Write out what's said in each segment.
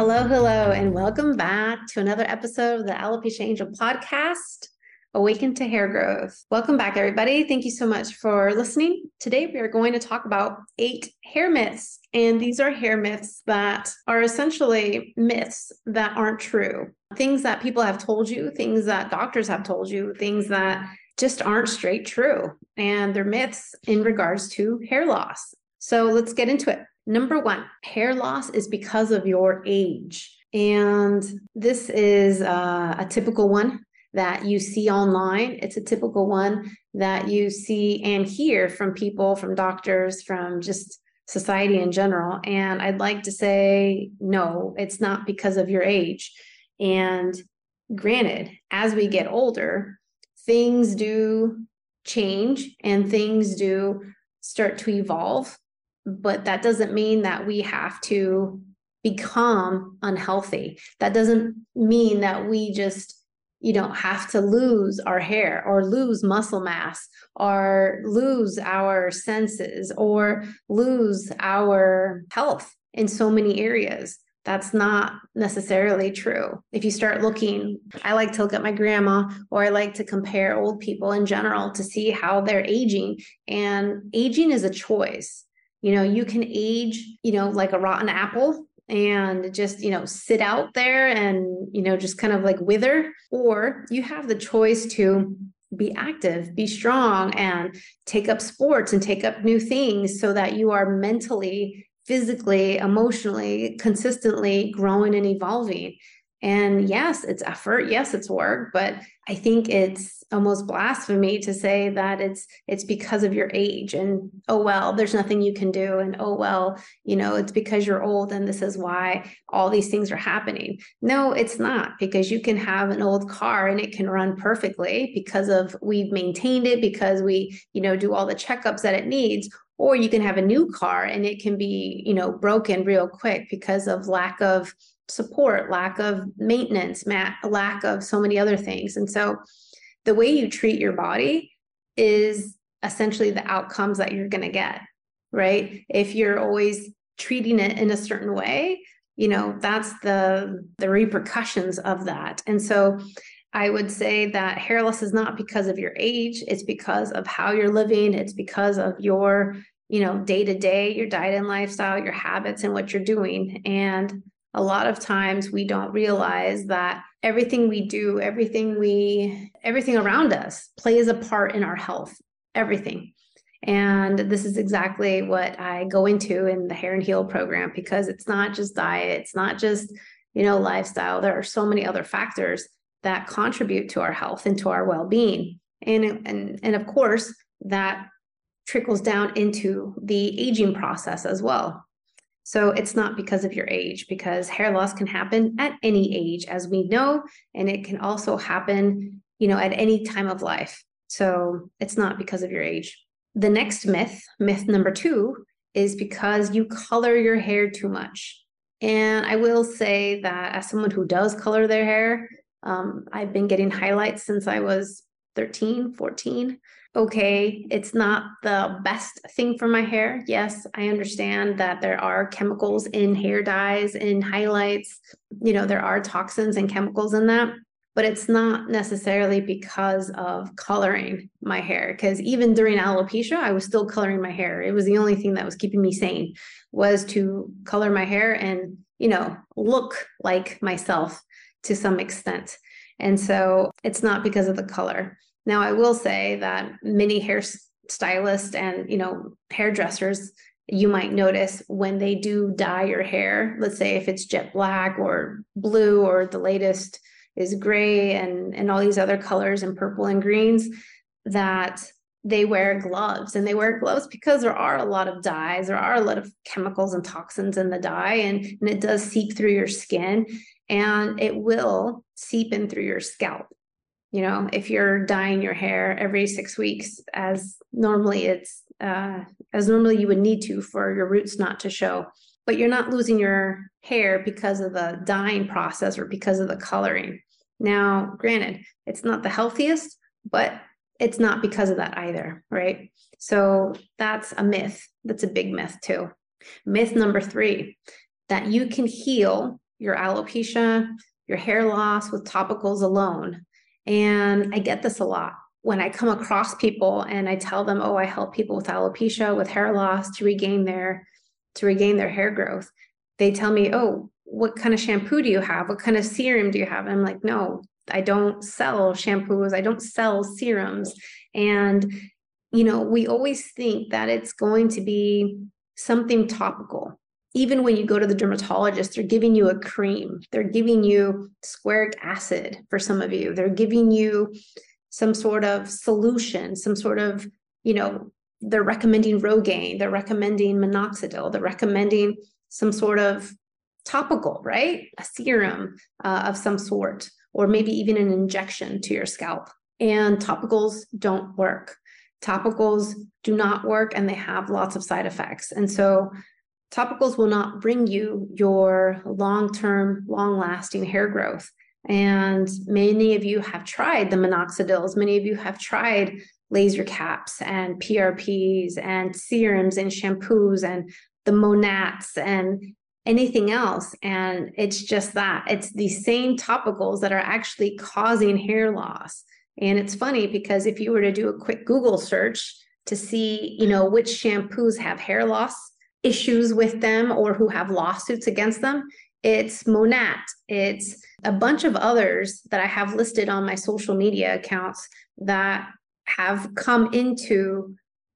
Hello, hello, and welcome back to another episode of the Alopecia Angel podcast. Awaken to Hair Growth. Welcome back, everybody. Thank you so much for listening. Today, we are going to talk about eight hair myths. And these are hair myths that are essentially myths that aren't true. Things that people have told you, things that doctors have told you, things that just aren't straight true. And they're myths in regards to hair loss. So let's get into it. Number one, hair loss is because of your age. And this is uh, a typical one that you see online. It's a typical one that you see and hear from people, from doctors, from just society in general. And I'd like to say, no, it's not because of your age. And granted, as we get older, things do change and things do start to evolve. But that doesn't mean that we have to become unhealthy. That doesn't mean that we just you know have to lose our hair or lose muscle mass or lose our senses or lose our health in so many areas that's not necessarily true. If you start looking, I like to look at my grandma or I like to compare old people in general to see how they're aging. And aging is a choice. You know, you can age, you know, like a rotten apple and just you know sit out there and you know just kind of like wither. Or you have the choice to be active be strong and take up sports and take up new things so that you are mentally physically emotionally consistently growing and evolving and yes, it's effort. Yes, it's work, but I think it's almost blasphemy to say that it's it's because of your age and oh well, there's nothing you can do and oh well, you know, it's because you're old and this is why all these things are happening. No, it's not because you can have an old car and it can run perfectly because of we've maintained it because we, you know, do all the checkups that it needs or you can have a new car and it can be, you know, broken real quick because of lack of support, lack of maintenance, lack of so many other things. And so the way you treat your body is essentially the outcomes that you're going to get, right? If you're always treating it in a certain way, you know, that's the the repercussions of that. And so I would say that hair loss is not because of your age, it's because of how you're living, it's because of your, you know, day to day, your diet and lifestyle, your habits and what you're doing. And a lot of times we don't realize that everything we do everything we everything around us plays a part in our health everything. And this is exactly what i go into in the hair and heal program because it's not just diet it's not just you know lifestyle. There are so many other factors that contribute to our health and to our well-being. And and and of course that trickles down into the aging process as well so it's not because of your age, because hair loss can happen at any age, as we know, and it can also happen, you know, at any time of life. So it's not because of your age. The next myth, myth number two, is because you color your hair too much. And I will say that as someone who does color their hair, um, I've been getting highlights since I was 13, 14 okay, it's not the best thing for my hair. Yes, I understand that there are chemicals in hair dyes, in highlights. You know, there are toxins and chemicals in that, but it's not necessarily because of coloring my hair. Because even during alopecia, I was still coloring my hair. It was the only thing that was keeping me sane was to color my hair and, you know, look like myself to some extent. And so it's not because of the color. Now, I will say that many hairstylists and, you know, hairdressers, you might notice when they do dye your hair, let's say if it's jet black or blue or the latest is gray and, and all these other colors and purple and greens, that they wear gloves and they wear gloves because there are a lot of dyes there are a lot of chemicals and toxins in the dye and, and it does seep through your skin and it will seep in through your scalp you know if you're dyeing your hair every six weeks as normally it's uh, as normally you would need to for your roots not to show but you're not losing your hair because of the dyeing process or because of the coloring. Now granted it's not the healthiest but it's not because of that either right? So that's a myth. That's a big myth too. Myth number three that you can heal your alopecia your hair loss with topicals alone and I get this a lot when I come across people and I tell them, "Oh, I help people with alopecia, with hair loss to regain their to regain their hair growth." They tell me, "Oh, what kind of shampoo do you have? What kind of serum do you have?" And I'm like, "No, I don't sell shampoos. I don't sell serums." And you know, we always think that it's going to be something topical even when you go to the dermatologist, they're giving you a cream, they're giving you squaric acid for some of you, they're giving you some sort of solution, some sort of, you know, they're recommending Rogaine, they're recommending minoxidil, they're recommending some sort of topical, right? A serum uh, of some sort, or maybe even an injection to your scalp. And topicals don't work. Topicals do not work and they have lots of side effects. And so topicals will not bring you your long term, long lasting hair growth. And many of you have tried the minoxidils, many of you have tried laser caps and PRPs and serums and shampoos and the Monats and anything else. And it's just that it's the same topicals that are actually causing hair loss. And it's funny because if you were to do a quick Google search to see, you know, which shampoos have hair loss issues with them or who have lawsuits against them. It's Monat. It's a bunch of others that I have listed on my social media accounts that have come into,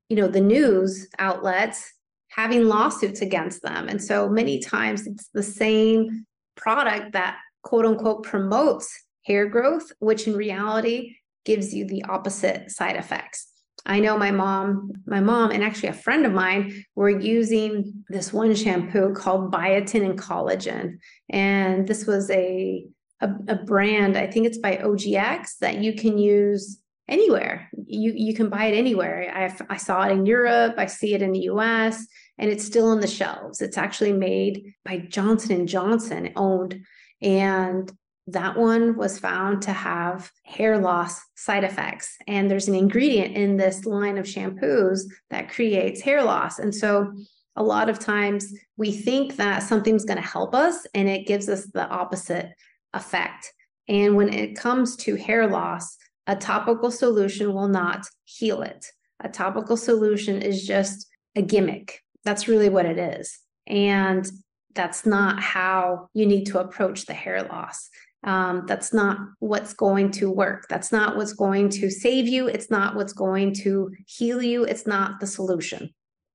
you know, the news outlets having lawsuits against them. And so many times it's the same product that quote unquote promotes hair growth, which in reality gives you the opposite side effects. I know my mom, my mom, and actually a friend of mine were using this one shampoo called Biotin and Collagen. And this was a, a, a brand, I think it's by OGX, that you can use anywhere. You, you can buy it anywhere. I, I saw it in Europe, I see it in the US, and it's still on the shelves. It's actually made by Johnson and Johnson owned. And that one was found to have hair loss side effects. And there's an ingredient in this line of shampoos that creates hair loss. And so a lot of times we think that something's going to help us and it gives us the opposite effect. And when it comes to hair loss, a topical solution will not heal it. A topical solution is just a gimmick. That's really what it is. And that's not how you need to approach the hair loss um, that's not what's going to work. That's not what's going to save you. It's not what's going to heal you. It's not the solution.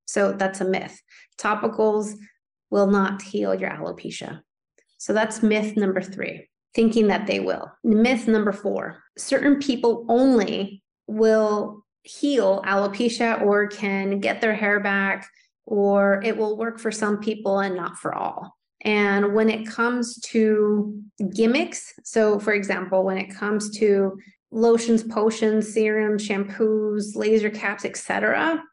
So that's a myth. Topicals will not heal your alopecia. So that's myth number three, thinking that they will. Myth number four certain people only will heal alopecia or can get their hair back, or it will work for some people and not for all. And when it comes to gimmicks, so for example, when it comes to lotions, potions, serums, shampoos, laser caps, etc.,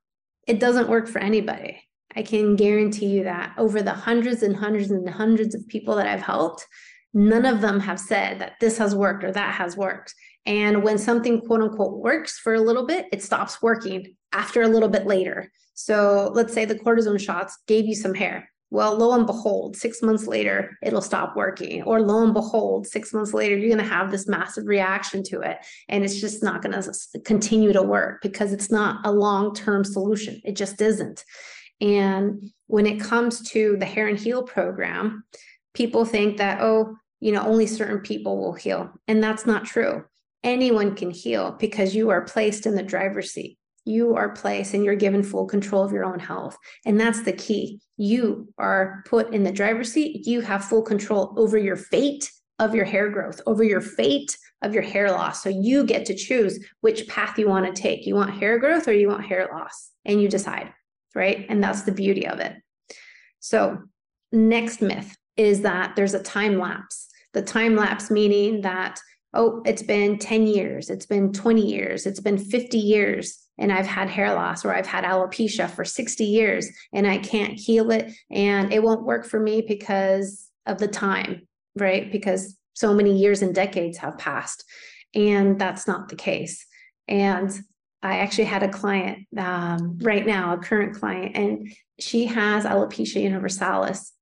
it doesn't work for anybody. I can guarantee you that over the hundreds and hundreds and hundreds of people that I've helped, none of them have said that this has worked or that has worked. And when something quote unquote works for a little bit, it stops working after a little bit later. So let's say the cortisone shots gave you some hair. Well, lo and behold, six months later, it'll stop working. Or lo and behold, six months later, you're going to have this massive reaction to it. And it's just not going to continue to work because it's not a long term solution. It just isn't. And when it comes to the Hair and Heal program, people think that, oh, you know, only certain people will heal. And that's not true. Anyone can heal because you are placed in the driver's seat you are placed and you're given full control of your own health. And that's the key. You are put in the driver's seat. You have full control over your fate of your hair growth, over your fate of your hair loss. So you get to choose which path you want to take. You want hair growth or you want hair loss, and you decide, right? And that's the beauty of it. So, next myth is that there's a time lapse. The time lapse meaning that, oh, it's been 10 years, it's been 20 years, it's been 50 years, and I've had hair loss or I've had alopecia for 60 years and I can't heal it and it won't work for me because of the time, right? Because so many years and decades have passed. And that's not the case. And I actually had a client um, right now, a current client, and she has alopecia universalis.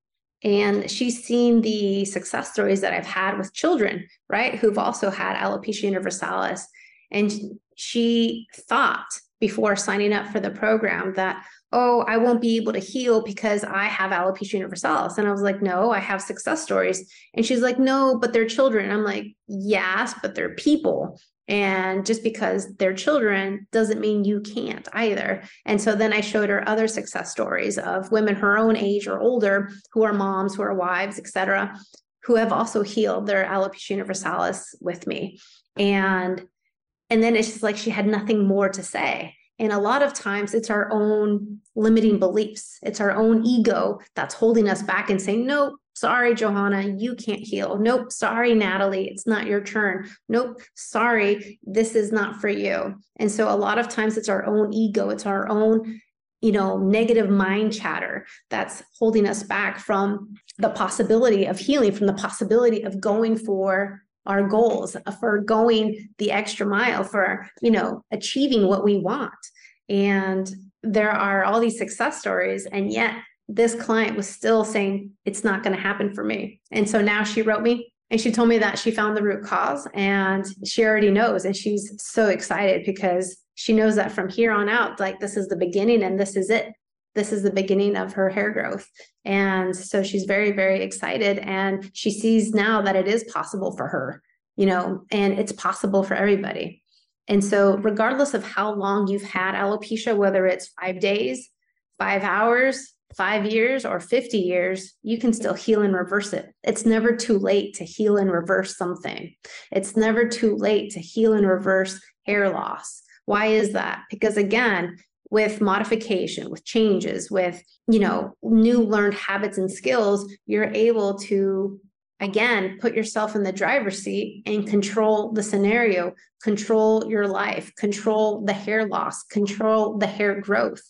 And she's seen the success stories that I've had with children, right, who've also had alopecia universalis. And she thought before signing up for the program that, oh, I won't be able to heal because I have alopecia universalis. And I was like, no, I have success stories. And she's like, no, but they're children. I'm like, yes, but they're people. And just because they're children doesn't mean you can't either. And so then I showed her other success stories of women her own age or older who are moms, who are wives, etc., who have also healed their alopecia universalis with me. And and then it's just like she had nothing more to say. And a lot of times it's our own limiting beliefs. It's our own ego that's holding us back and saying, nope, sorry, Johanna, you can't heal. Nope, sorry, Natalie, it's not your turn. Nope, sorry, this is not for you. And so a lot of times it's our own ego, it's our own you know negative mind chatter that's holding us back from the possibility of healing from the possibility of going for our goals for going the extra mile for you know achieving what we want and there are all these success stories and yet this client was still saying it's not going to happen for me. And so now she wrote me and she told me that she found the root cause and she already knows. And she's so excited because she knows that from here on out, like this is the beginning and this is it. This is the beginning of her hair growth. And so she's very, very excited. And she sees now that it is possible for her, you know, and it's possible for everybody. And so, regardless of how long you've had alopecia, whether it's five days, five hours, five years or 50 years, you can still heal and reverse it. It's never too late to heal and reverse something. It's never too late to heal and reverse hair loss. Why is that? Because again, with modification, with changes, with, you know, new learned habits and skills, you're able to again put yourself in the driver's seat and control the scenario, control your life, control the hair loss, control the hair growth.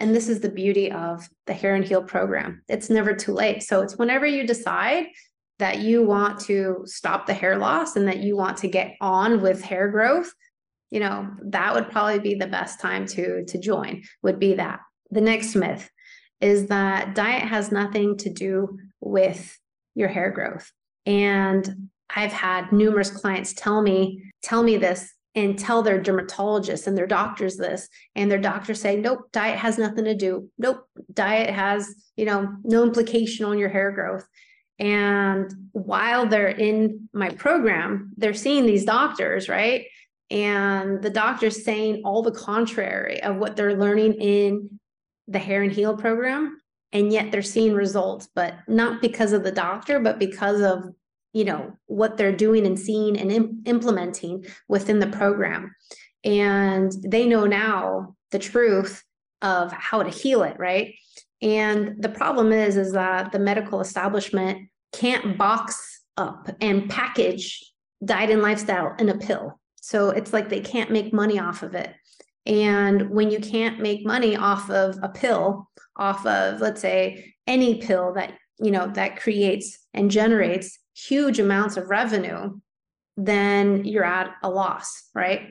And this is the beauty of the Hair and Heal program. It's never too late. So it's whenever you decide that you want to stop the hair loss and that you want to get on with hair growth, you know, that would probably be the best time to to join. Would be that. The next myth is that diet has nothing to do with your hair growth. And I've had numerous clients tell me tell me this and tell their dermatologists and their doctors this and their doctors say nope diet has nothing to do nope diet has you know no implication on your hair growth and while they're in my program they're seeing these doctors right and the doctors saying all the contrary of what they're learning in the hair and heal program and yet they're seeing results but not because of the doctor but because of you know what they're doing and seeing and Im- implementing within the program. And they know now the truth of how to heal it right? And the problem is is that the medical establishment can't box up and package diet and lifestyle in a pill so it's like they can't make money off of it and when you can't make money off of a pill off of let's say any pill that you know that creates and generates huge amounts of revenue, then you're at a loss, right?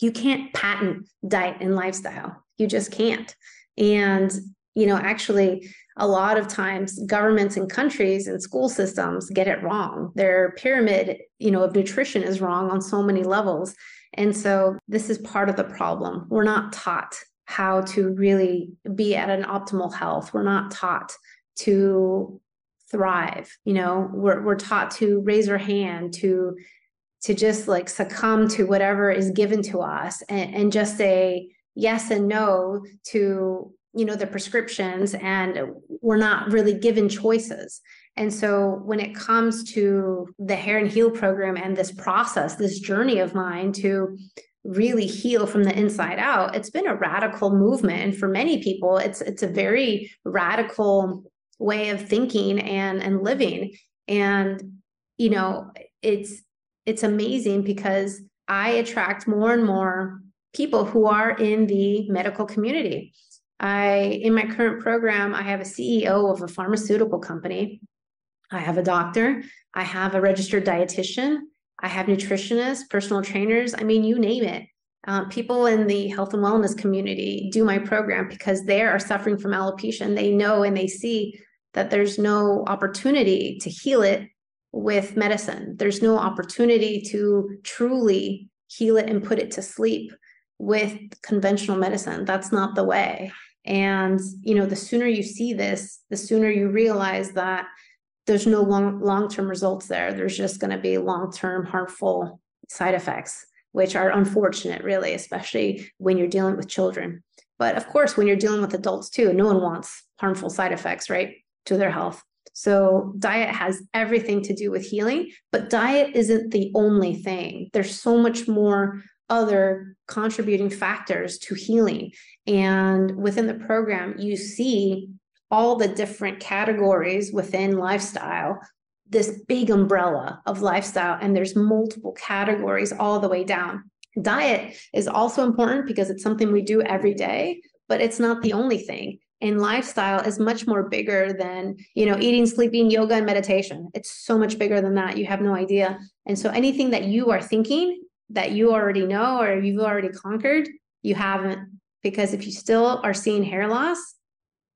You can't patent diet and lifestyle. You just can't. And, you know, actually, a lot of times governments and countries and school systems get it wrong. Their pyramid, you know, of nutrition is wrong on so many levels. And so this is part of the problem. We're not taught how to really be at an optimal health. We're not taught to thrive you know we're, we're taught to raise our hand to to just like succumb to whatever is given to us and, and just say yes and no to you know the prescriptions and we're not really given choices And so when it comes to the hair and heal program and this process, this journey of mine to really heal from the inside out, it's been a radical movement. And for many people, it's it's a very radical way of thinking and and living. And you know, it's it's amazing because I attract more and more people who are in the medical community. I in my current program, I have a CEO of a pharmaceutical company. I have a doctor, I have a registered dietitian, I have nutritionists, personal trainers. I mean, you name it. Uh, people in the health and wellness community do my program because they are suffering from alopecia and they know and they see that there's no opportunity to heal it with medicine. There's no opportunity to truly heal it and put it to sleep with conventional medicine. That's not the way. And you know, the sooner you see this, the sooner you realize that there's no long long-term results there. There's just going to be long-term harmful side effects, which are unfortunate, really, especially when you're dealing with children. But of course, when you're dealing with adults too, no one wants harmful side effects, right, to their health. So, diet has everything to do with healing, but diet isn't the only thing. There's so much more other contributing factors to healing. And within the program, you see all the different categories within lifestyle, this big umbrella of lifestyle, and there's multiple categories all the way down. Diet is also important because it's something we do every day, but it's not the only thing and lifestyle is much more bigger than you know eating sleeping yoga and meditation it's so much bigger than that you have no idea and so anything that you are thinking that you already know or you've already conquered you haven't. Because if you still are seeing hair loss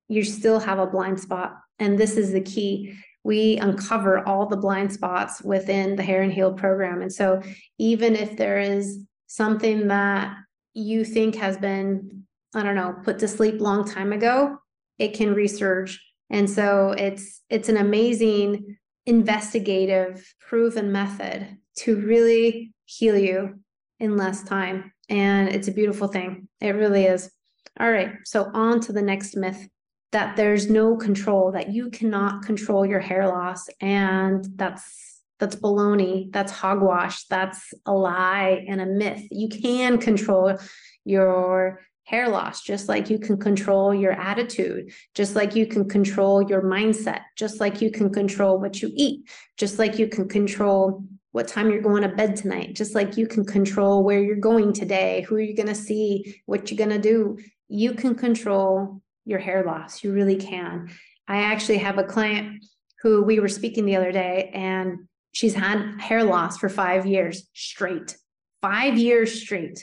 you still have a blind spot. And this is the key. We uncover all the blind spots within the hair and heal program. And so even if there is something that you think has been I don't know, put to sleep long time ago, it can resurge. And so it's it's an amazing investigative proven method to really heal you in less time. And it's a beautiful thing. It really is. All right. So on to the next myth that there's no control, that you cannot control your hair loss. And that's that's baloney. That's hogwash. That's a lie and a myth. You can control your hair loss, just like you can control your attitude, just like you can control your mindset, just like you can control what you eat, just like you can control what time you're going to bed tonight, just like you can control where you're going today, who you're going to see, what you're going to do. You can control your hair loss. You really can. I actually have a client who we were speaking the other day, and she's had hair loss for five years straight, five years straight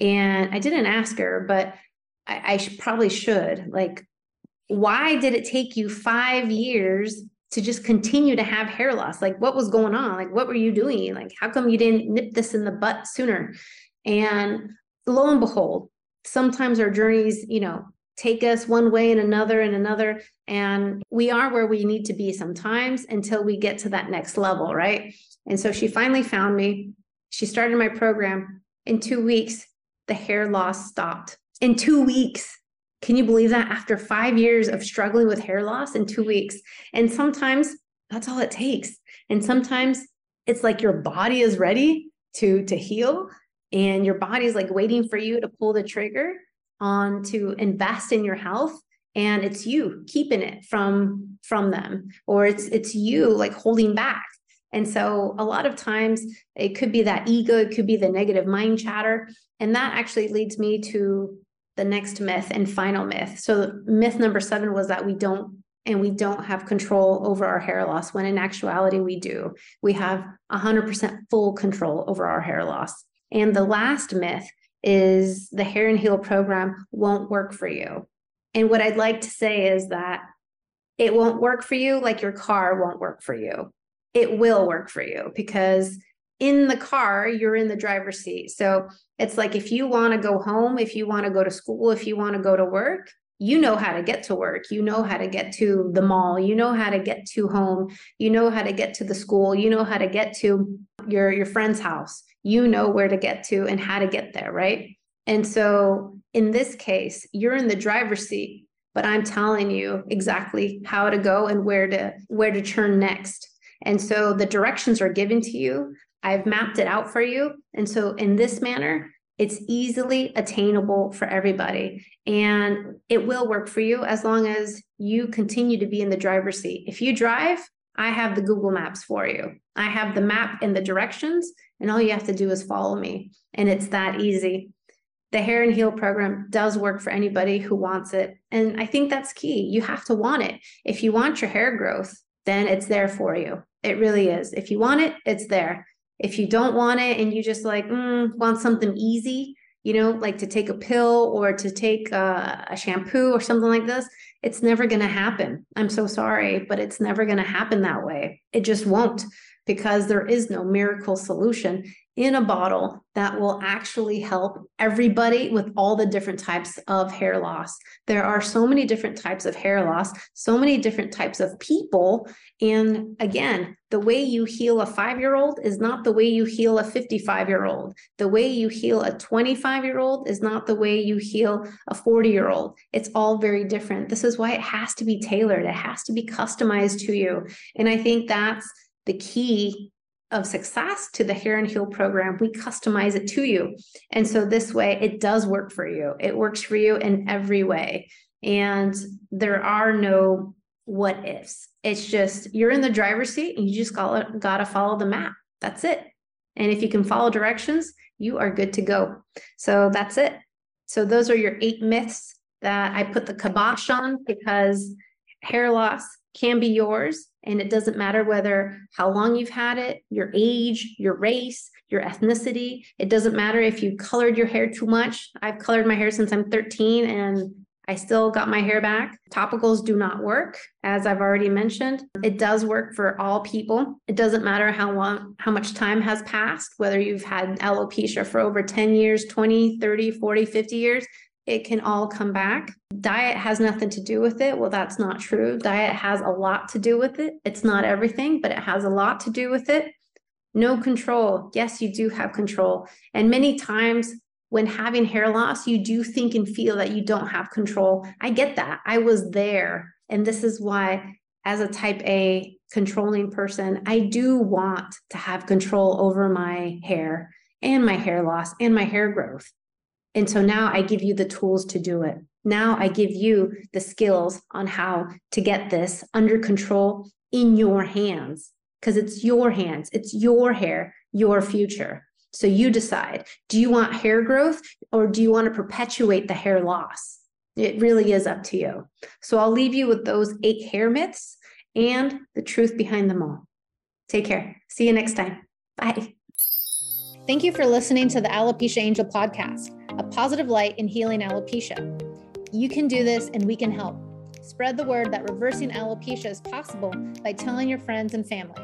and I didn't ask her, but I, I probably should. Like, why did it take you five years to just continue to have hair loss? Like, what was going on? Like, what were you doing? Like, how come you didn't nip this in the butt sooner? And lo and behold, sometimes our journeys, you know, take us one way and another and another. And we are where we need to be sometimes until we get to that next level, right? And so she finally found me. She started my program. In two weeks, the hair loss stopped in two weeks. Can you believe that? After five years of struggling with hair loss in two weeks. And sometimes that's all it takes. And sometimes it's like your body is ready to to heal and your body's like waiting for you to pull the trigger on to invest in your health and it's you keeping it from from them or it's it's you like holding back and so a lot of times it could be that ego, it could be the negative mind chatter. And that actually leads me to the next myth and final myth. So myth number seven was that we don't and we don't have control over our hair loss when in actuality we do. We have 100% full control over our hair loss. And the last myth is the hair and heal program won't work for you. And what I'd like to say is that it won't work for you like your car won't work for you it will work for you because in the car, you're in the driver's seat. So it's like if you want to go home, if you want to go to school, if you want to go to work, you know how to get to work. You know how to get to the mall. You know how to get to home. You know how to get to the school. You know how to get to your, your friend's house. You know where to get to and how to get there, right? And so in this case, you're in the driver's seat but I'm telling you exactly how to go and where to where to turn next. And so the directions are given to you. I've mapped it out for you. And so in this manner, it's easily attainable for everybody and it will work for you as long as you continue to be in the driver's seat. If you drive, I have the Google Maps for you. I have the map and the directions, and all you have to do is follow me. And it's that easy. The Hair and Heal program does work for anybody who wants it. And I think that's key. You have to want it. If you want your hair growth, then it's there for you. It really is. If you want it, it's there. If you don't want it and you just like mm, want something easy, you know, like to take a pill or to take a, a shampoo or something like this, it's never going to happen. I'm so sorry, but it's never going to happen that way. It just won't because there is no miracle solution in a bottle that will actually help everybody with all the different types of hair loss. There are so many different types of hair loss, so many different types of people. And again, the way you heal a five year old is not the way you heal a 55 year old. The way you heal a 25 year old is not the way you heal a 40 year old. It's all very different. This is why it has to be tailored, it has to be customized to you. And I think that's the key of success to the Hair and Heal program, we customize it to you. And so this way it does work for you. It works for you in every way. And there are no what ifs. It's just you're in the driver's seat and you just got, got to follow the map. That's it. And if you can follow directions, you are good to go. So that's it. So those are your eight myths that I put the kibosh on because hair loss can be yours and it doesn't matter whether how long you've had it, your age, your race, your ethnicity. It doesn't matter if you colored your hair too much. I've colored my hair since I'm 13 and I still got my hair back. Topicals do not work, as I've already mentioned. It does work for all people. It doesn't matter how long, how much time has passed, whether you've had alopecia for over 10 years, 20, 30, 40, 50 years it can all come back. Diet has nothing to do with it. Well, that's not true. Diet has a lot to do with it. It's not everything, but it has a lot to do with it. No control. Yes, you do have control. And many times when having hair loss, you do think and feel that you don't have control. I get that. I was there. And this is why, as a type A controlling person, I do want to have control over my hair and my hair loss and my hair growth. And so now I give you the tools to do it. Now I give you the skills on how to get this under control in your hands because it's your hands, it's your hair, your future. So you decide do you want hair growth or do you want to perpetuate the hair loss? It really is up to you. So I'll leave you with those eight hair myths and the truth behind them all. Take care. See you next time. Bye. Thank you for listening to the Alopecia Angel podcast a positive light in healing alopecia. You can do this and we can help. Spread the word that reversing alopecia is possible by telling your friends and family.